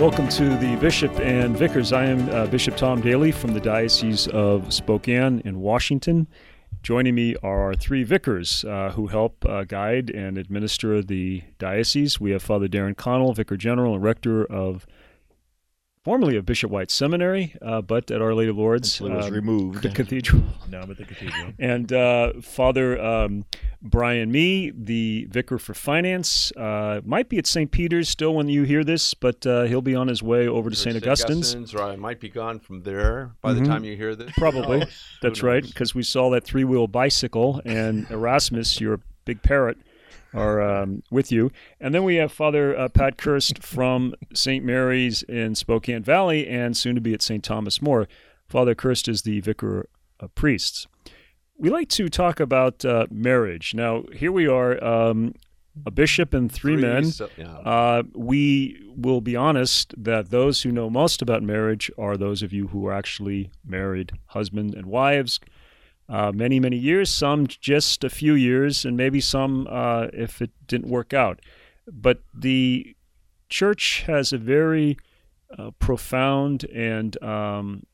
Welcome to the Bishop and Vicars. I am uh, Bishop Tom Daly from the Diocese of Spokane in Washington. Joining me are our three vicars uh, who help uh, guide and administer the diocese. We have Father Darren Connell, Vicar General and Rector of formerly of Bishop White Seminary, uh, but at Our Lady of Lourdes. Until it was um, removed. The cathedral. No, but the cathedral. And uh, Father um, Brian Mee, the vicar for finance, uh, might be at St. Peter's still when you hear this, but uh, he'll be on his way over to St. Augustine's. or I might be gone from there by Mhm. the time you hear this. Probably. Who knows? Who That's right, because we saw that three wheel bicycle, and Erasmus, your big parrot, are um, with you. And then we have Father uh, Pat Kirst from St. Mary's in Spokane Valley and soon to be at St. Thomas More. Father Kirst is the vicar of priests. We like to talk about uh, marriage. Now, here we are, um, a bishop and three, men. so- yeah. Uh, we will be honest that those who know most about marriage are those of you who are actually married, husband and wives, uh, many, many years, some just a few years, and maybe some uh, if it didn't work out. But the church has a very uh, profound and um,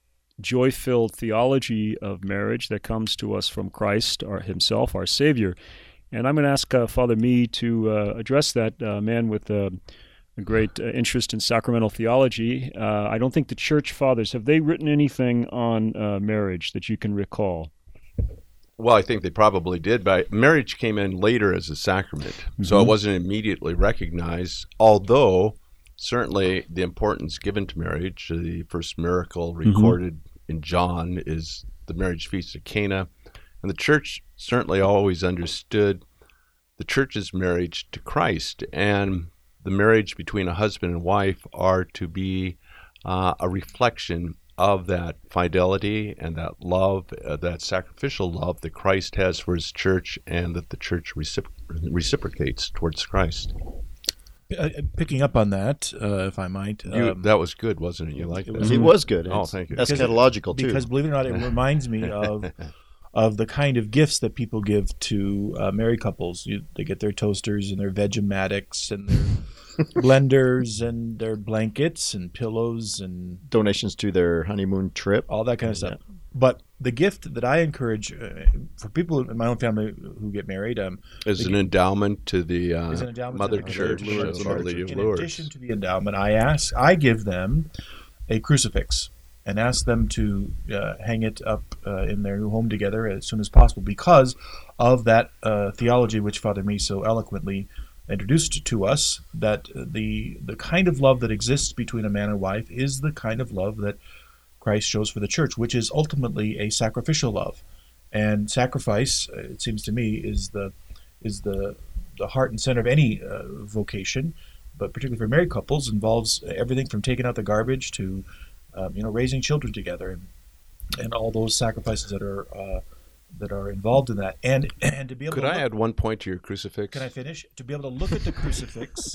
joy filled theology of marriage that comes to us from Christ our, Himself, our Savior. And I'm going to ask uh, Father Mee to uh, address that uh, man with uh, a great uh, interest in sacramental theology. Uh, I don't think the church fathers have they written anything on uh, marriage that you can recall. Well, I think they probably did, but marriage came in later as a sacrament, so it Mhm. wasn't immediately recognized. Although, certainly, the importance given to marriage, the first miracle recorded in John is the marriage feast of Cana, and the church certainly always understood the church's marriage to Christ, and the marriage between a husband and wife are to be uh, a reflection of that fidelity and that love, uh, that sacrificial love that Christ has for his church and that the church recipro- reciprocates towards Christ. Uh, picking up on that, uh, if I might, You, um, that was good, wasn't it? You liked it was- It was good. Oh, thank you. That's Eschatological too. because believe it or not, it reminds me of of the kind of gifts that people give to uh, married couples. You, they get their toasters and their Vegematics and their blenders and their blankets and pillows and Donations to their honeymoon trip. all that kind of stuff. But the gift that I encourage uh, for people in my own family who get married, um, As an endowment to the uh, is an endowment Mother to the Church Lourdes, of Mother Our Lady of in Lourdes. addition to the endowment, I ask, I give them a crucifix and ask them to uh, hang it up uh, in their new home together as soon as possible because of that uh, theology which Father Mee so eloquently introduced to us that the the kind of love that exists between a man and wife is the kind of love that Christ shows for the church, which is ultimately a sacrificial love. And sacrifice, uh, it seems to me, is the is the the heart and center of any uh, vocation, but particularly for married couples, involves everything from taking out the garbage to um, you know raising children together and and all those sacrifices that are uh, that are involved in that. And and to be able Could to I look- add one point to your crucifix? can I finish? To be able to look at the crucifix,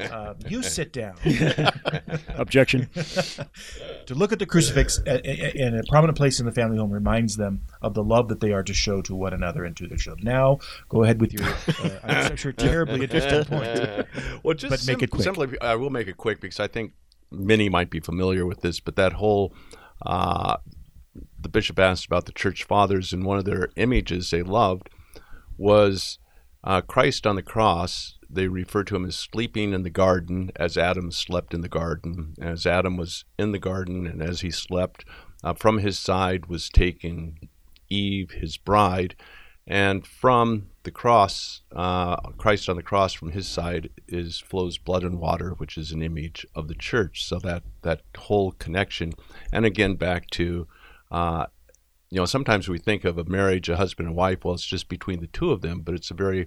uh, you sit down. Objection. to look at the crucifix a- a- in a prominent place in the family home reminds them of the love that they are to show to one another and to their children. Now, go ahead with your, uh, I'm sure, terribly interesting point. well, just But make it quick. Simply, I will make it quick because I think many might be familiar with this. But that whole, uh, the bishop asked about the church fathers, and one of their images they loved was uh, Christ on the cross. They refer to him as sleeping in the garden, as Adam slept in the garden. As Adam was in the garden, and as he slept, uh, from his side was taken Eve, his bride, and from the cross, uh, Christ on the cross, from his side is flows blood and water, which is an image of the church. So that that whole connection, and again back to, uh, you know, sometimes we think of a marriage, a husband and wife. Well, it's just between the two of them, but it's a very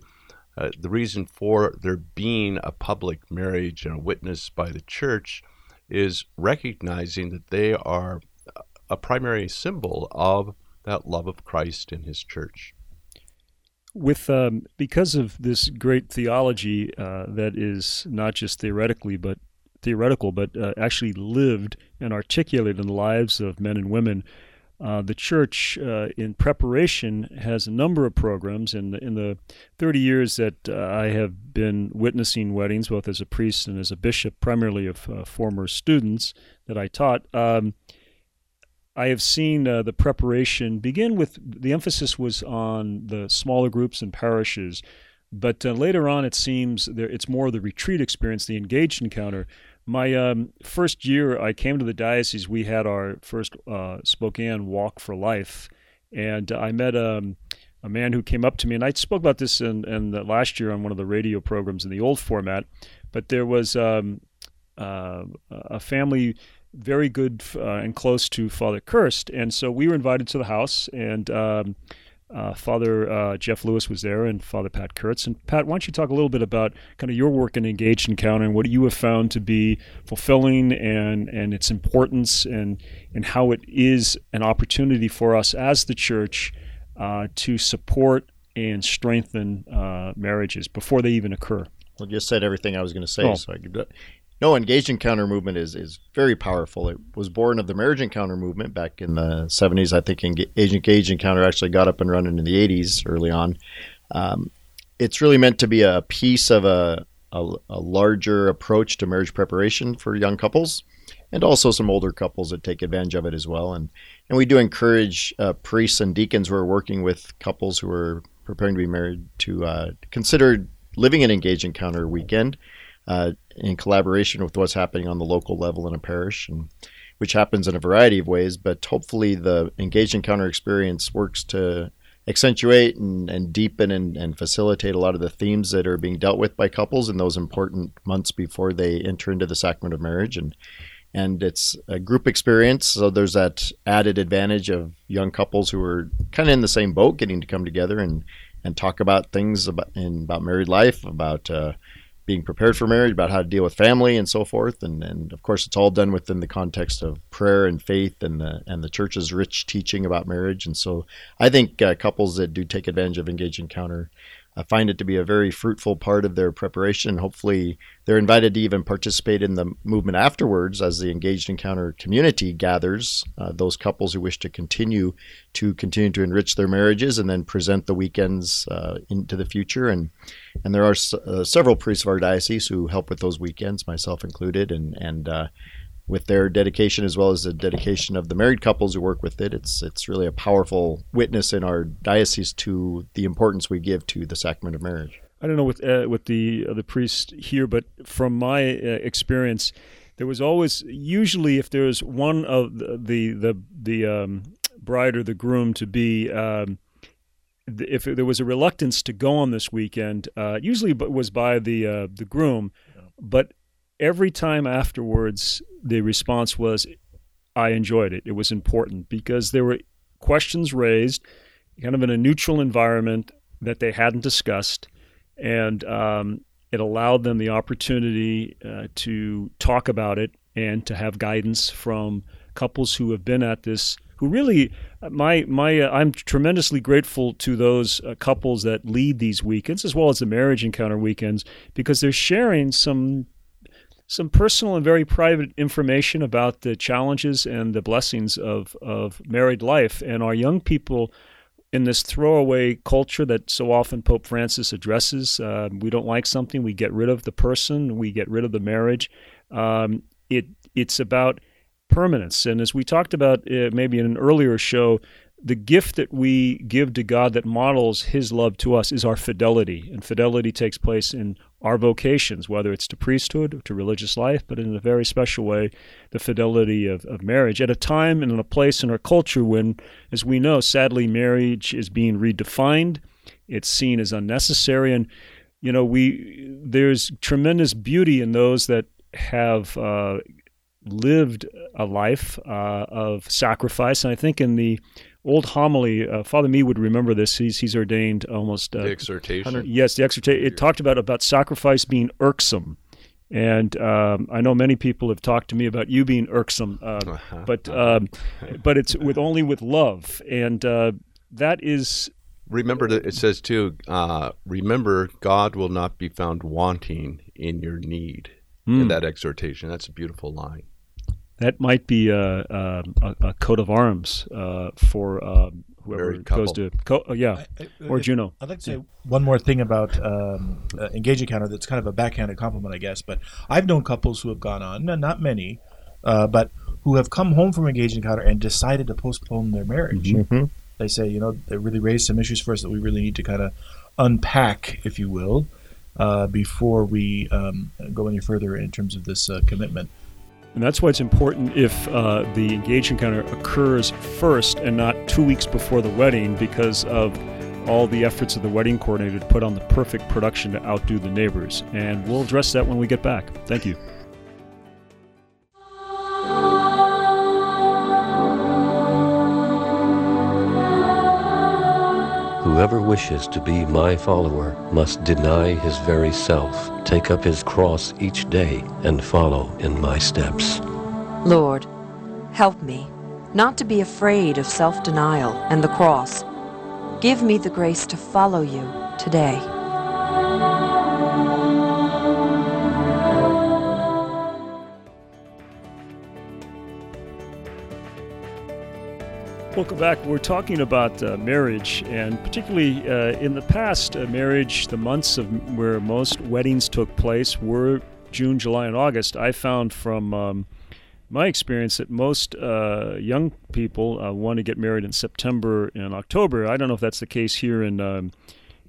uh, the reason for there being a public marriage and a witness by the church is recognizing that they are a primary symbol of that love of Christ in His church. with um, because of this great theology uh, that is not just theoretically but theoretical but uh, actually lived and articulated in the lives of men and women uh, the church, uh, in preparation, has a number of programs. In the, in the 30 years that uh, I have been witnessing weddings, both as a priest and as a bishop, primarily of uh, former students that I taught, um, I have seen uh, the preparation begin with the emphasis was on the smaller groups and parishes. But later on, it seems there, it's more the retreat experience, the engaged encounter, my um, first year I came to the diocese, we had our first uh, Spokane Walk for Life, and I met um, a man who came up to me, and I spoke about this in, in the last year on one of the radio programs in the old format. But there was um, uh, a family very good uh, and close to Father Kirst, and so we were invited to the house, and um, uh, Father uh, Jeff Lewis was there and Father Pat Kirst. And Pat, why don't you talk a little bit about kind of your work in Engaged Encounter and what you have found to be fulfilling and, and its importance and, and how it is an opportunity for us as the church uh, to support and strengthen uh, marriages before they even occur. Well, just said everything I was going to say, oh. so I could no, engaged encounter movement is, is very powerful. It was born of the marriage encounter movement back in the 70s. I think engaged encounter actually got up and running in the 80s early on. Um, it's really meant to be a piece of a, a, a, larger approach to marriage preparation for young couples and also some older couples that take advantage of it as well. And, and we do encourage uh, priests and deacons who are working with couples who are preparing to be married to uh, consider living an engaged encounter weekend uh, in collaboration with what's happening on the local level in a parish, and which happens in a variety of ways. But hopefully, the engaged encounter experience works to accentuate and, and deepen and, and, facilitate a lot of the themes that are being dealt with by couples in those important months before they enter into the sacrament of marriage and and it's a group experience so there's that added advantage of young couples who are kind of in the same boat getting to come together and and talk about things about in about married life about uh, being prepared for marriage, about how to deal with family and so forth. And, and of course, it's all done within the context of prayer and faith and the, and the church's rich teaching about marriage. And so I think uh, couples that do take advantage of Engage Encounter I find it to be a very fruitful part of their preparation. Hopefully, they're invited to even participate in the movement afterwards as the engaged encounter community gathers. Uh, those couples who wish to continue to continue to enrich their marriages and then present the weekends uh, into the future. And and there are uh, several priests of our diocese who help with those weekends, myself included. And and uh, with their dedication as well as the dedication of the married couples who work with it. It's it's really a powerful witness in our diocese to the importance we give to the sacrament of marriage. I don't know with uh, with the uh, the priest here, but from my uh, experience, there was always usually if there's one of the the the, the um, bride or the groom to be. Um, if there was a reluctance to go on this weekend, uh, usually was by the uh, the groom, but every time afterwards, the response was, I enjoyed it. It was important because there were questions raised, kind of in a neutral environment that they hadn't discussed. And um, it allowed them the opportunity uh, to talk about it and to have guidance from couples who have been at this who really my my uh, I'm tremendously grateful to those uh, couples that lead these weekends as well as the marriage encounter weekends because they're sharing some some personal and very private information about the challenges and the blessings of, of married life. And our young people in this throwaway culture that so often Pope Francis addresses, uh, we don't like something, we get rid of the person, we get rid of the marriage. Um, it it's about permanence. And as we talked about uh, maybe in an earlier show, the gift that we give to God that models His love to us is our fidelity. And fidelity takes place in our vocations, whether it's to priesthood or to religious life, but in a very special way, the fidelity of, of marriage at a time and in a place in our culture when, as we know, sadly, marriage is being redefined. It's seen as unnecessary. And, you know, we there's tremendous beauty in those that have uh, lived a life uh, of sacrifice. And I think in the old homily, uh, Father Mee would remember this. He's he's ordained almost uh, the exhortation. Yes, the exhortation. It talked about about sacrifice being irksome. And um, I know many people have talked to me about you being irksome, uh, uh-huh. but um, but it's with only with love, and uh, that is. Remember that it says too. Uh, remember, God will not be found wanting in your need. Mm. In hmm. that exhortation, that's a beautiful line. That might be a, a, a coat of arms uh, for uh, whoever goes to. Co- oh, yeah, I- I- or if- Juno. I'd like to say one more thing about um, uh, engage encounter that's kind of a backhanded compliment, I guess. But I've known couples who have gone on, not many, uh, but who have come home from engage encounter and decided to postpone their marriage. Mhm. They say, you know, they really raised some issues for us that we really need to kind of unpack, if you will, uh, before we um, go any further in terms of this uh, commitment. And that's why it's important if uh, the engage encounter occurs first and not two weeks before the wedding because of all the efforts of the wedding coordinator to put on the perfect production to outdo the neighbors. And we'll address that when we get back. Thank you. Whoever wishes to be my follower must deny his very self, take up his cross each day, and follow in my steps. Lord, help me not to be afraid of self denial and the cross. Give me the grace to follow you today. Welcome back. We're talking about uh, marriage, and particularly uh, in the past, uh, marriage, the months of where most weddings took place were June, July, and August. I found from um, my experience that most uh, young people uh, want to get married in September and October. I don't know if that's the case here in um,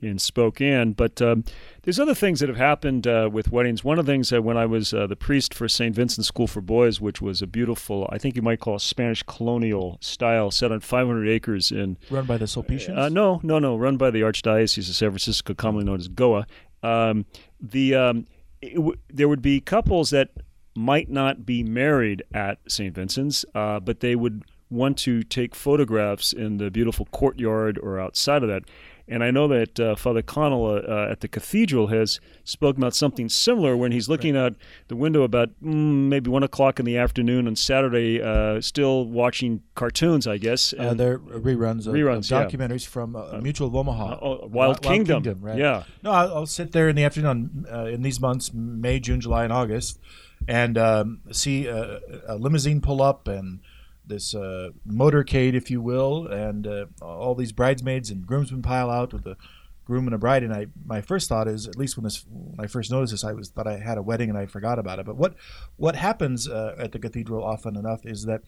in Spokane, but um, there's other things that have happened uh, with weddings. One of the things that when I was uh, the priest for St. Vincent School for Boys, which was a beautiful, I think you might call it Spanish colonial style, set on 500 acres in Run by the Sulpicians? uh, no, no, no. Run by the Archdiocese of San Francisco, commonly known as GOA. Um, the um, w- there would be couples that might not be married at St. Vincent's, uh, but they would want to take photographs in the beautiful courtyard or outside of that. And I know that uh, Father Connell uh, uh, at the cathedral has spoken about something similar when he's looking out the window about mm, maybe one o'clock in the afternoon on Saturday, uh, still watching cartoons, I guess. Uh, they're reruns of, Reruns, of yeah. documentaires from uh, Mutual of Omaha. Uh, oh, Wild Kingdom. right? Yeah. No, I'll, I'll sit there in the afternoon uh, in these months, May, June, July, and August, and um, see a, a limousine pull up and this uh, motorcade, if you will, and uh, all these bridesmaids and groomsmen pile out with a groom and a bride. And I, my first thought is, at least when this, when I first noticed this, I was thought I had a wedding and I forgot about it. But what, what happens uh, at the cathedral often enough is that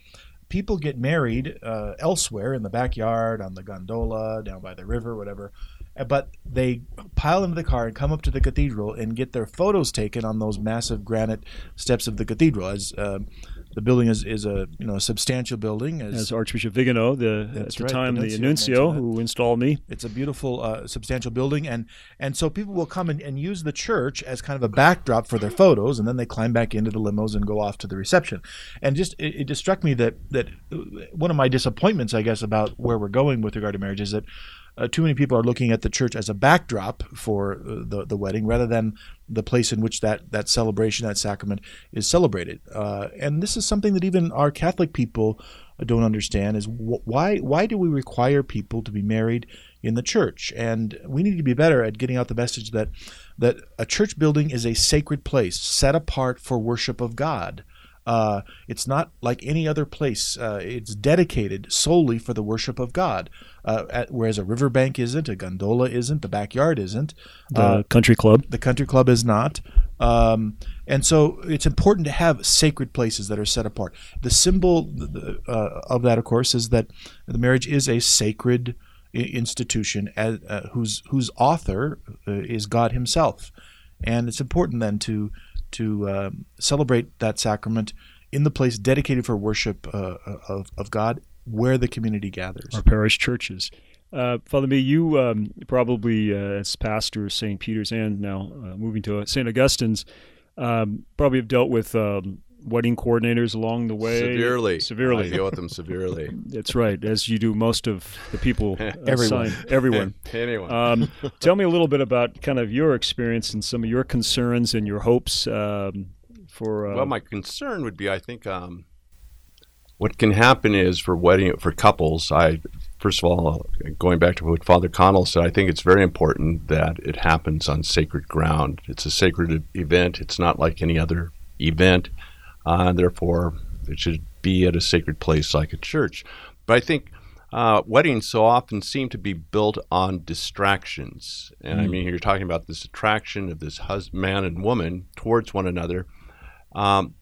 people get married uh, elsewhere in the backyard, on the gondola, down by the river, whatever. Uh, But they pile into the car and come up to the cathedral and get their photos taken on those massive granite steps of the cathedral. As um the building is, is a you know a substantial building. As, As Archbishop Vigano, the at the right, time the nuncio nuncio mentioned that. who installed me. it's a beautiful, uh, substantial building, and and so people will come and, and use the church as kind of a backdrop for their photos, and then they climb back into the limos and go off to the reception. And just it, it just struck me that that uh, one of my disappointments, I guess, about where we're going with regard to marriage is that. Uh, too many people are looking at the church as a backdrop for uh, the the wedding, rather than the place in which that that celebration, that sacrament, is celebrated. Uh, and this is something that even our Catholic people don't understand: is wh- why why do we require people to be married in the church? And we need to be better at getting out the message that that a church building is a sacred place set apart for worship of God. Uh, it's not like any other place. Uh, it's dedicated solely for the worship of God. Uh, at, whereas a riverbank isn't, a gondola isn't, the backyard isn't, The uh, country club. the country club is not. Um, and so it's important to have sacred places that are set apart. The symbol uh, of that, of course, is that the marriage is a sacred i- institution as, uh, whose whose author uh, is God Himself, and it's important then to to um, celebrate that sacrament in the place dedicated for worship uh, of, of God, where the community gathers. our parish churches. Uh, Father Mee, you um, probably, uh, as pastor of St. Peter's and now uh, moving to St. Augustine's, um, probably have dealt with um, wedding coordinators along the way. Severely. Severely. I deal with them severely. That's right, as you do most of the people Everyone. assigned- everyone. Anyone. Um, tell me a little bit about kind of your experience and some of your concerns and your hopes um, for. Uh, well, my concern would be, I think, um, what can happen is for wedding for couples. I first of all, going back to what Father Connell said, I think it's very important that it happens on sacred ground. It's a sacred event. It's not like any other event, and therefore, It should be at a sacred place like a church. But I think uh, weddings so often seem to be built on distractions. And mm. I mean, you're talking about this attraction of this hus- man and woman towards one another. Um,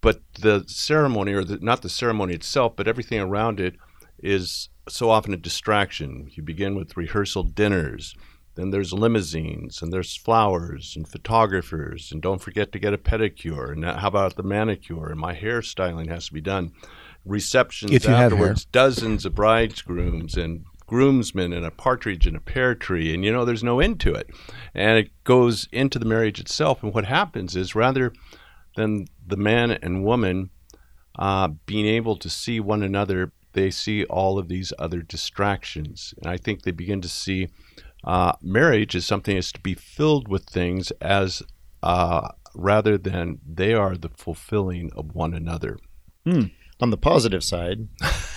but the ceremony, or the, not the ceremony itself, but everything around it, is so often a distraction. You begin with rehearsal dinners, then there's limousines, and there's flowers and photographers, and don't forget to get a pedicure. And how about the manicure? And my hairstyling has to be done. Receptions if you afterwards, dozens of bridegrooms and groomsmen and a partridge and a pear tree, and you know there's no end to it. And it goes into the marriage itself. And what happens is rather than the man and woman uh, being able to see one another, they see all of these other distractions. And I think they begin to see uh, marriage is something that's to be filled with things as uh, rather than they are the fulfilling of one another. Hmm. On the positive side,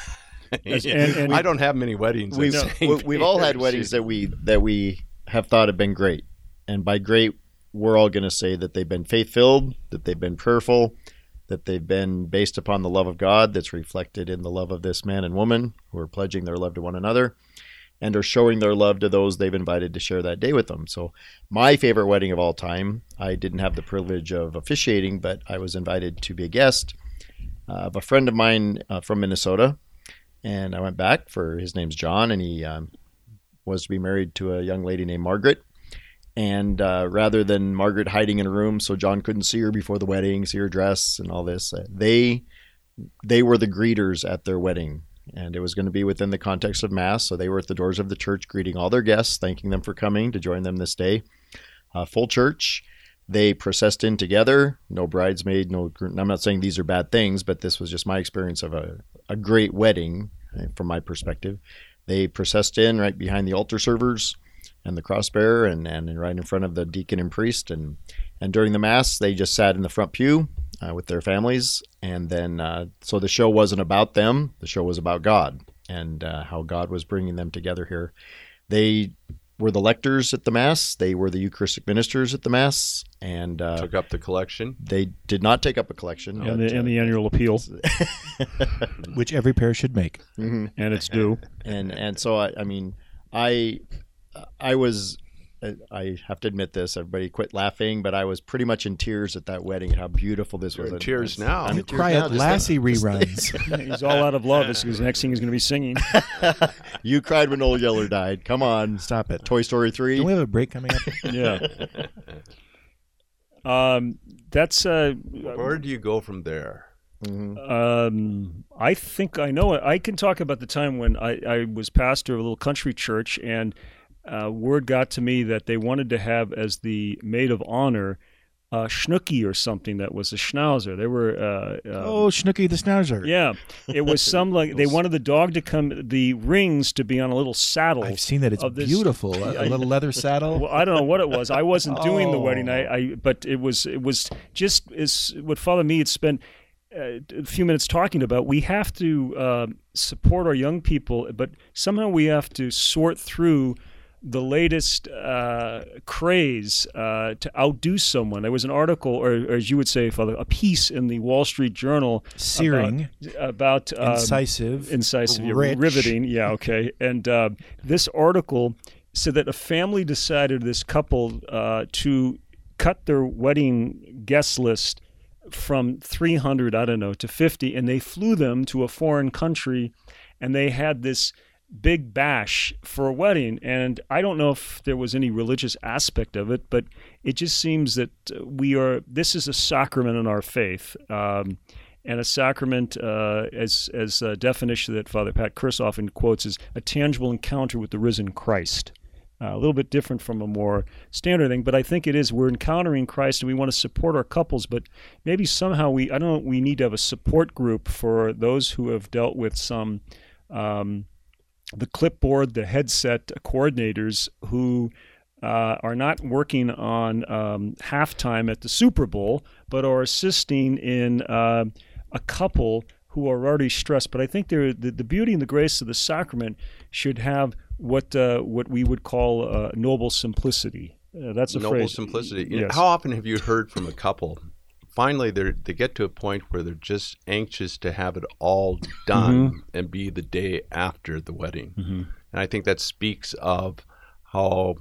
and, and I don't have many weddings. We've, we've all had weddings that we that we have thought have been great, and by great we're all going to say that they've been faith filled, that they've been prayerful, that they've been based upon the love of God that's reflected in the love of this man and woman who are pledging their love to one another and are showing their love to those they've invited to share that day with them. So, my favorite wedding of all time, I didn't have the privilege of officiating, but I was invited to be a guest uh, of a friend of mine uh, from Minnesota. And I went back for his name's John, and he um, was to be married to a young lady named Margaret. And uh, rather than Margaret hiding in a room so John couldn't see her before the wedding, see her dress and all this, uh, they they were the greeters at their wedding. And it was going to be within the context of Mass. So they were at the doors of the church greeting all their guests, thanking them for coming to join them this day. Uh, full church. They processed in together, no bridesmaid, no. I'm not saying these are bad things, but this was just my experience of a, a great wedding uh, from my perspective. They processed in right behind the altar servers and the crossbearer and, and right in front of the deacon and priest. And, and during the Mass, they just sat in the front pew uh, with their families. And then, uh, so the show wasn't about them, the show was about God and uh, how God was bringing them together here. They were the lectors at the Mass, they were the Eucharistic ministers at the Mass. And uh, took up the collection. They did not take up a collection, and, the, and the annual appeal, which every pair should make, mm-hmm. and it's due. And and so I, I mean, I I was I have to admit this. Everybody quit laughing, but I was pretty much in tears at that wedding. How beautiful this You're was! In tears now. I'm you cry at Lassie reruns. he's all out of love. This is the next thing he's going to be singing. you cried when Old Yeller died. Come on, stop it. Toy Story three. Do we have a break coming up? yeah. Um, that's uh. Where do you go from there? Mm-hmm. Um, I think I know it. I can talk about the time when I, I was pastor of a little country church, and uh, word got to me that they wanted to have as the maid of honor uh, Schnooky or something that was a schnauzer. They were uh, uh, oh Schnooky the schnauzer. Yeah, it was some like they wanted the dog to come, the rings to be on a little saddle. I've seen that. It's this, beautiful. A, a, little leather saddle. Well, I don't know what it was. I wasn't oh. doing the wedding. I, oh. I, but it was it was just as what Father Mead spent. Uh, a few minutes talking about we have to uh, support our young people, but somehow we have to sort through the latest uh, craze uh, to outdo someone. There was an article, or, or, as you would say, Father, a piece in the Wall Street Journal, searing about, about um, incisive, incisive, riveting. Yeah, okay. And uh, this article said that a family decided, this couple, uh, to cut their wedding guest list from 300, I don't know, to 50, and they flew them to a foreign country, and they had this big bash for a wedding. And I don't know if there was any religious aspect of it, but it just seems that we are, this is a sacrament in our faith. Um, and a sacrament, uh, as as a definition that Father Pat Kirst often quotes, is a tangible encounter with the risen Christ. Uh, a little bit different from a more standard thing, but I think it is. We're encountering Christ, and we want to support our couples, but maybe somehow we I don't know. We need to have a support group for those who have dealt with some um, the clipboard, the headset coordinators who uh, are not working on um, halftime at the Super Bowl, but are assisting in uh, a couple who are already stressed. But I think the, the beauty and the grace of the sacrament should have what uh, what we would call uh, noble simplicity. Uh, that's a noble phrase. simplicity. Yes. How often have you heard from a couple finally they they get to a point where they're just anxious to have it all done Mm-hmm. and be the day after the wedding. And I think that speaks of how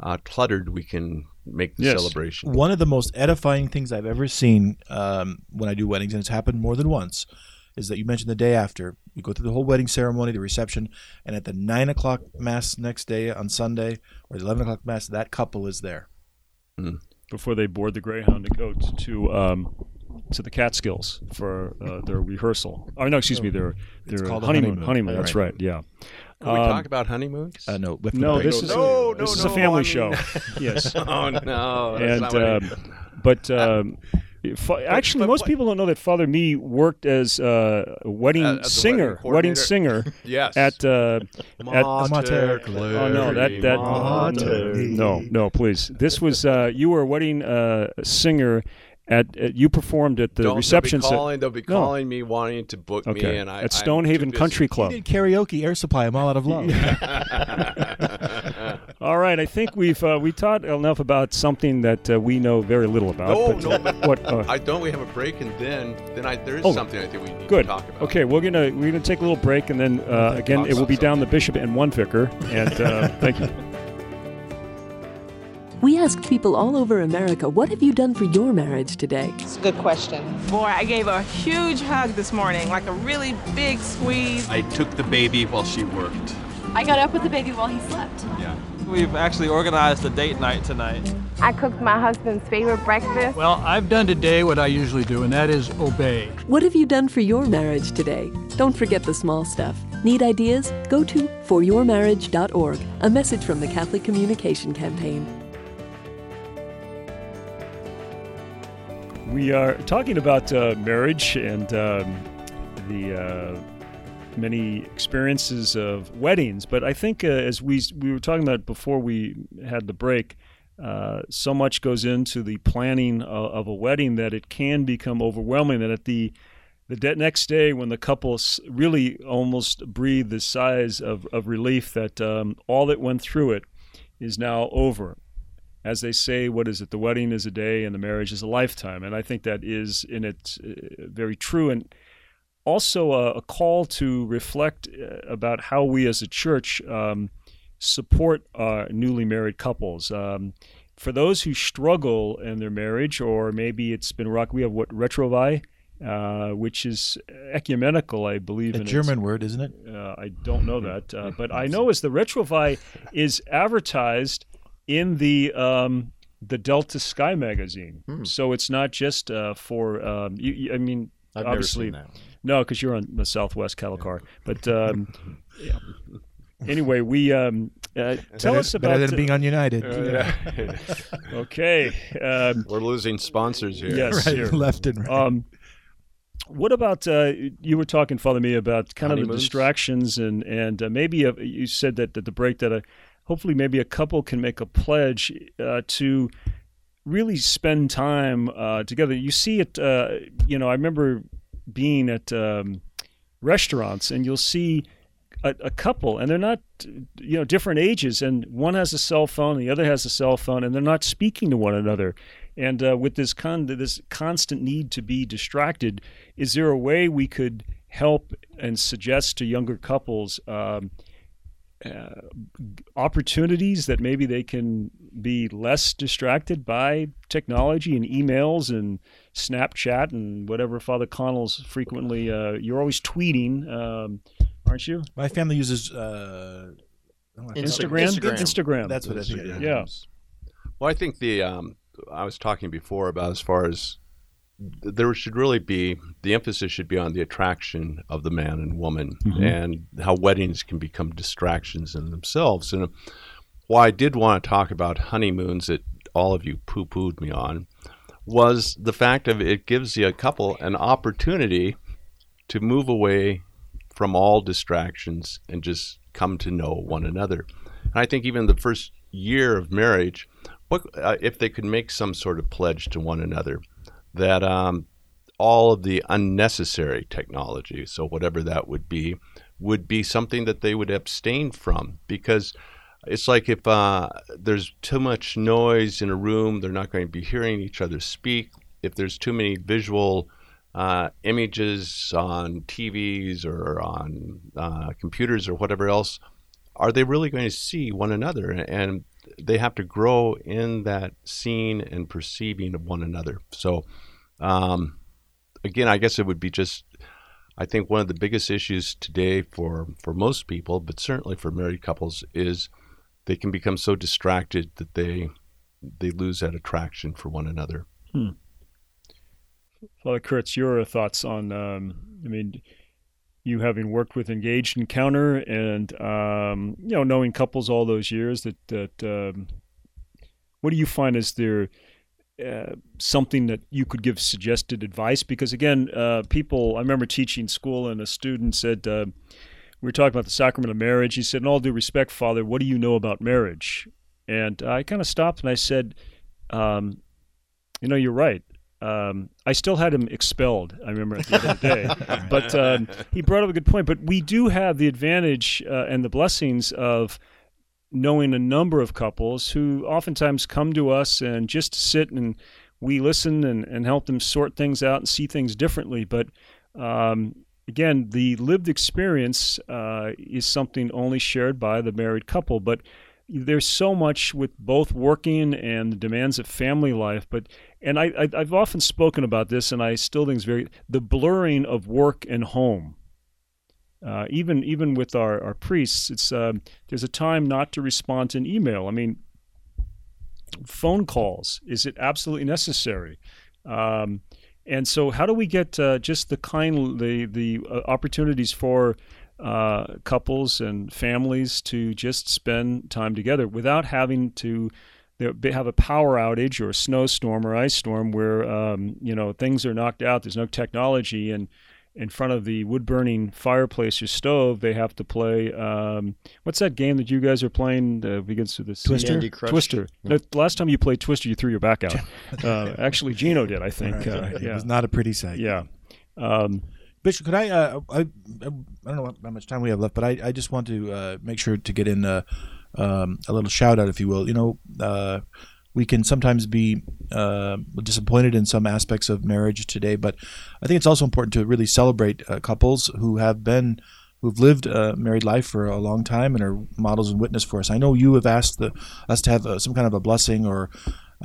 uh, cluttered we can make the Yes. celebration. One of the most edifying things I've ever seen um, when I do weddings, and it's happened more than once, is that you mentioned the day after. You go through the whole wedding ceremony, the reception, and at the nine o'clock mass next day on Sunday or the eleven o'clock mass, that couple is there. Before they board the Greyhound to go to, to um, to the Catskills for uh, their rehearsal. Oh no, excuse me, their their honeymoon. honeymoon. Honeymoon. That's Right. right. Yeah. Can we Um, talk about honeymoons? Uh, no, with No, the this is No, a, no, this is a family I show. yes. oh no! and not what I um, but um, fa- actually, but most what- people don't know that Father Mee worked as uh, a wedding Uh, as a singer, wedding wedding, singer yes, at. Uh, at Mater Oh no, that that Mater. no, no, no, please. This was uh, you were a wedding uh, singer at, at you performed at the Don't, reception. They'll be calling, they'll be No. calling me wanting to book me, okay, and I at Stonehaven too busy. Country He Club. did karaoke, air supply. I'm all out of love. All right, I think we've uh, we taught enough about something that uh, we know very little about. No, but, no, uh, but what? Uh, I don't. We have a break, and then then I there is Oh, something I think we need Good. to talk about. Okay, we're gonna we're gonna take a little break, and then uh, again it will be about down the bishop and one vicar. And uh, thank you. We asked people all over America, what have you done for your marriage today? It's a good question. Boy, I gave a huge hug this morning, like a really big squeeze. I took the baby while she worked. I got up with the baby while he slept. Yeah. We've actually organized a date night tonight. I cooked my husband's favorite breakfast. Well, I've done today what I usually do, and that is obey. What have you done for your marriage today? Don't forget the small stuff. Need ideas? Go to foryourmarriage.org, a message from the Catholic Communication Campaign. We are talking about uh, marriage and um, the uh, many experiences of weddings, but I think uh, as we we were talking about before we had the break, uh, so much goes into the planning of, of a wedding that it can become overwhelming. That at the the next day, when the couple really almost breathe the sighs of, of relief that um, all that went through it is now over as they say, what is it? The wedding is a day and the marriage is a lifetime. And I think that is in it uh, very true. And also a, a call to reflect uh, about how we as a church um, support uh, newly married couples. Um, for those who struggle in their marriage, or maybe it's been rock, we have what Retrouvaille, uh, which is ecumenical, I believe. A in its- German word, isn't it? uh, I don't know that, uh, but I know as the Retrouvaille is advertised in the um, the Delta Sky magazine, so it's not just uh, for. Um, you, you- I mean, I've never obviously, seen that. No, because you're on the Southwest cattle car. But um, yeah. anyway, we um, uh, tell better, us about better than being on United. okay. Um, We're losing sponsors here. Yes, right, here. left and right. Um, what about uh, you were talking, Father Mee, about kind of the distractions and and uh, maybe a, you said that at the break that a, hopefully maybe a couple can make a pledge uh, to really spend time uh, together. You see it, uh, you know. I remember being at um, restaurants and you'll see a, a couple and they're not you know different ages and one has a cell phone and the other has a cell phone and they're not speaking to one another. And uh, with this con- this constant need to be distracted is there a way we could help and suggest to younger couples um, uh, opportunities that maybe they can be less distracted by technology and emails and Snapchat and whatever Father Connell's frequently. Uh, you're always tweeting, um, aren't you? My family uses uh, oh, Instagram. Instagram. Instagram. That's what I think. it is. Yeah. Well, I think the um, I was talking before about as far as there should really be the emphasis should be on the attraction of the man and woman Mhm. and how weddings can become distractions in themselves. And uh, why I did want to talk about honeymoons that all of you poo pooed me on was the fact of it gives the couple an opportunity to move away from all distractions and just come to know one another. And I think even the first year of marriage, what uh, if they could make some sort of pledge to one another that um, all of the unnecessary technology, so whatever that would be, would be something that they would abstain from because it's like if uh, there's too much noise in a room, they're not going to be hearing each other speak. if there's too many visual uh, images on TVs or on uh, computers or whatever else, are they really going to see one another? And they have to grow in that seeing and perceiving of one another. So, um, again, I guess it would be just. I think one of the biggest issues today for, for most people, but certainly for married couples, is they can become so distracted that they they lose that attraction for one another. Hmm. Father Kirst, your thoughts on? Um, I mean, you having worked with Engaged Encounter and um, you know knowing couples all those years, that that um, what do you find is there uh, something that you could give suggested advice? Because again, uh, people, I remember teaching school and a student said. Uh, we were talking about the sacrament of marriage. He said, In all due respect, Father, what do you know about marriage? And I kind of stopped and I said, um, You know, you're right um, I still had him expelled. I remember at the end of the day, but um, he brought up a good point. But we do have the advantage uh, and the blessings of knowing a number of couples who oftentimes come to us and just sit and we listen and, and help them sort things out and see things differently. But um, again, the lived experience uh, is something only shared by the married couple. But there's so much with both working and the demands of family life. But and I, I have often spoken about this, and I still think it's very the blurring of work and home. Uh, even even with our, our priests, it's uh, there's a time not to respond to an email. I mean, phone calls is it absolutely necessary? Um, and so, how do we get uh, just the kind the the uh, opportunities for uh, couples and families to just spend time together without having to have a power outage or a snowstorm or ice storm where um, you know things are knocked out. There's no technology, and in front of the wood burning fireplace or stove, they have to play. Um, what's that game that you guys are playing? Uh, begins with this Twister. Twister. No, the last time you played Twister, you threw your back out. uh, actually, Gino did, I think. Right. Uh, yeah. It was not a pretty sight. Yeah. Um, Bishop, could I, uh, I? I don't know how much time we have left, but I, I just want to uh, make sure to get in uh, um, a little shout out, if you will. You know, uh, we can sometimes be uh, disappointed in some aspects of marriage today, but I think it's also important to really celebrate uh, couples who have been who've lived a married life for a long time and are models and witness for us. I know you have asked the, us to have uh, some kind of a blessing or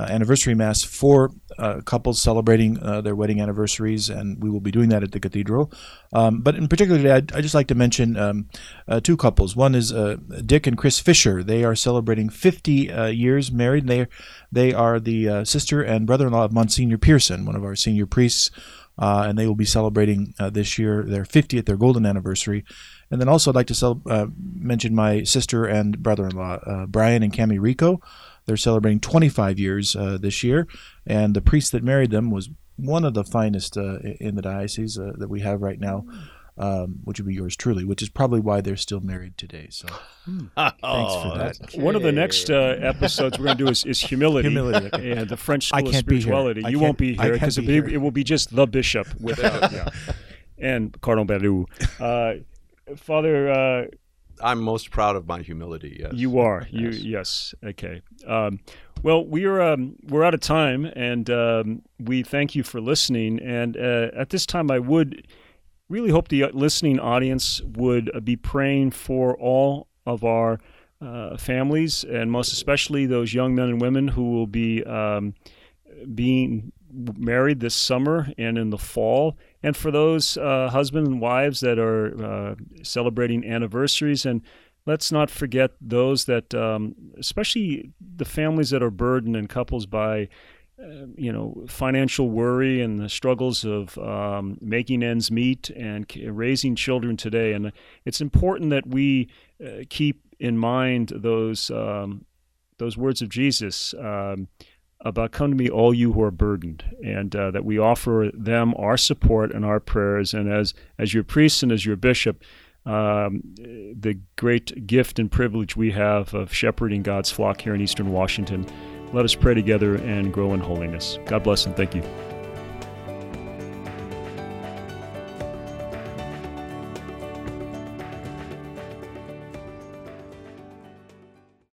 anniversary mass for uh, couples celebrating uh, their wedding anniversaries, and we will be doing that at the cathedral. Um, but in particular today, I'd, I'd just like to mention um, uh, two couples. One is uh, Dick and Chris Fisher. They are celebrating 50 uh, years married. They they are the sister and brother-in-law of Monsignor Pearson, one of our senior priests. and they will be celebrating this year their 50th, their golden anniversary. And then also, I'd like to cel- mention my sister and brother-in-law, Brian and Cami Rico. They're celebrating 25 years uh, this year, and the priest that married them was one of the finest uh, in the diocese uh, that we have right now. Um, which would be yours truly, which is probably why they're still married today. So, thanks for oh, that. Okay. One of the next uh, episodes we're going to do is, is humility, humility, and the French school of spirituality. be You won't be here because it, it, will be just the bishop without, yeah. and Cardinal Badu. Uh, Father, uh, I'm most proud of my humility. Yes, you are. You yes. Okay. Um, well, we are um, we're out of time, and um, we thank you for listening. And uh, at this time, I would really hope the listening audience would uh, be praying for all of our uh, families, and most especially those young men and women who will be um, being married this summer and in the fall, and for those uh, husbands and wives that are uh, celebrating anniversaries. And let's not forget those that, um, especially the families that are burdened and couples by. Uh, you know, financial worry and the struggles of um, making ends meet and raising children today. And it's important that we uh, keep in mind those um, those words of Jesus. About come to me all you who are burdened and uh, that we offer them our support and our prayers. And as as your priest and as your bishop um, the great gift and privilege we have of shepherding God's flock here in eastern Washington let us pray together and grow in holiness. God bless and thank you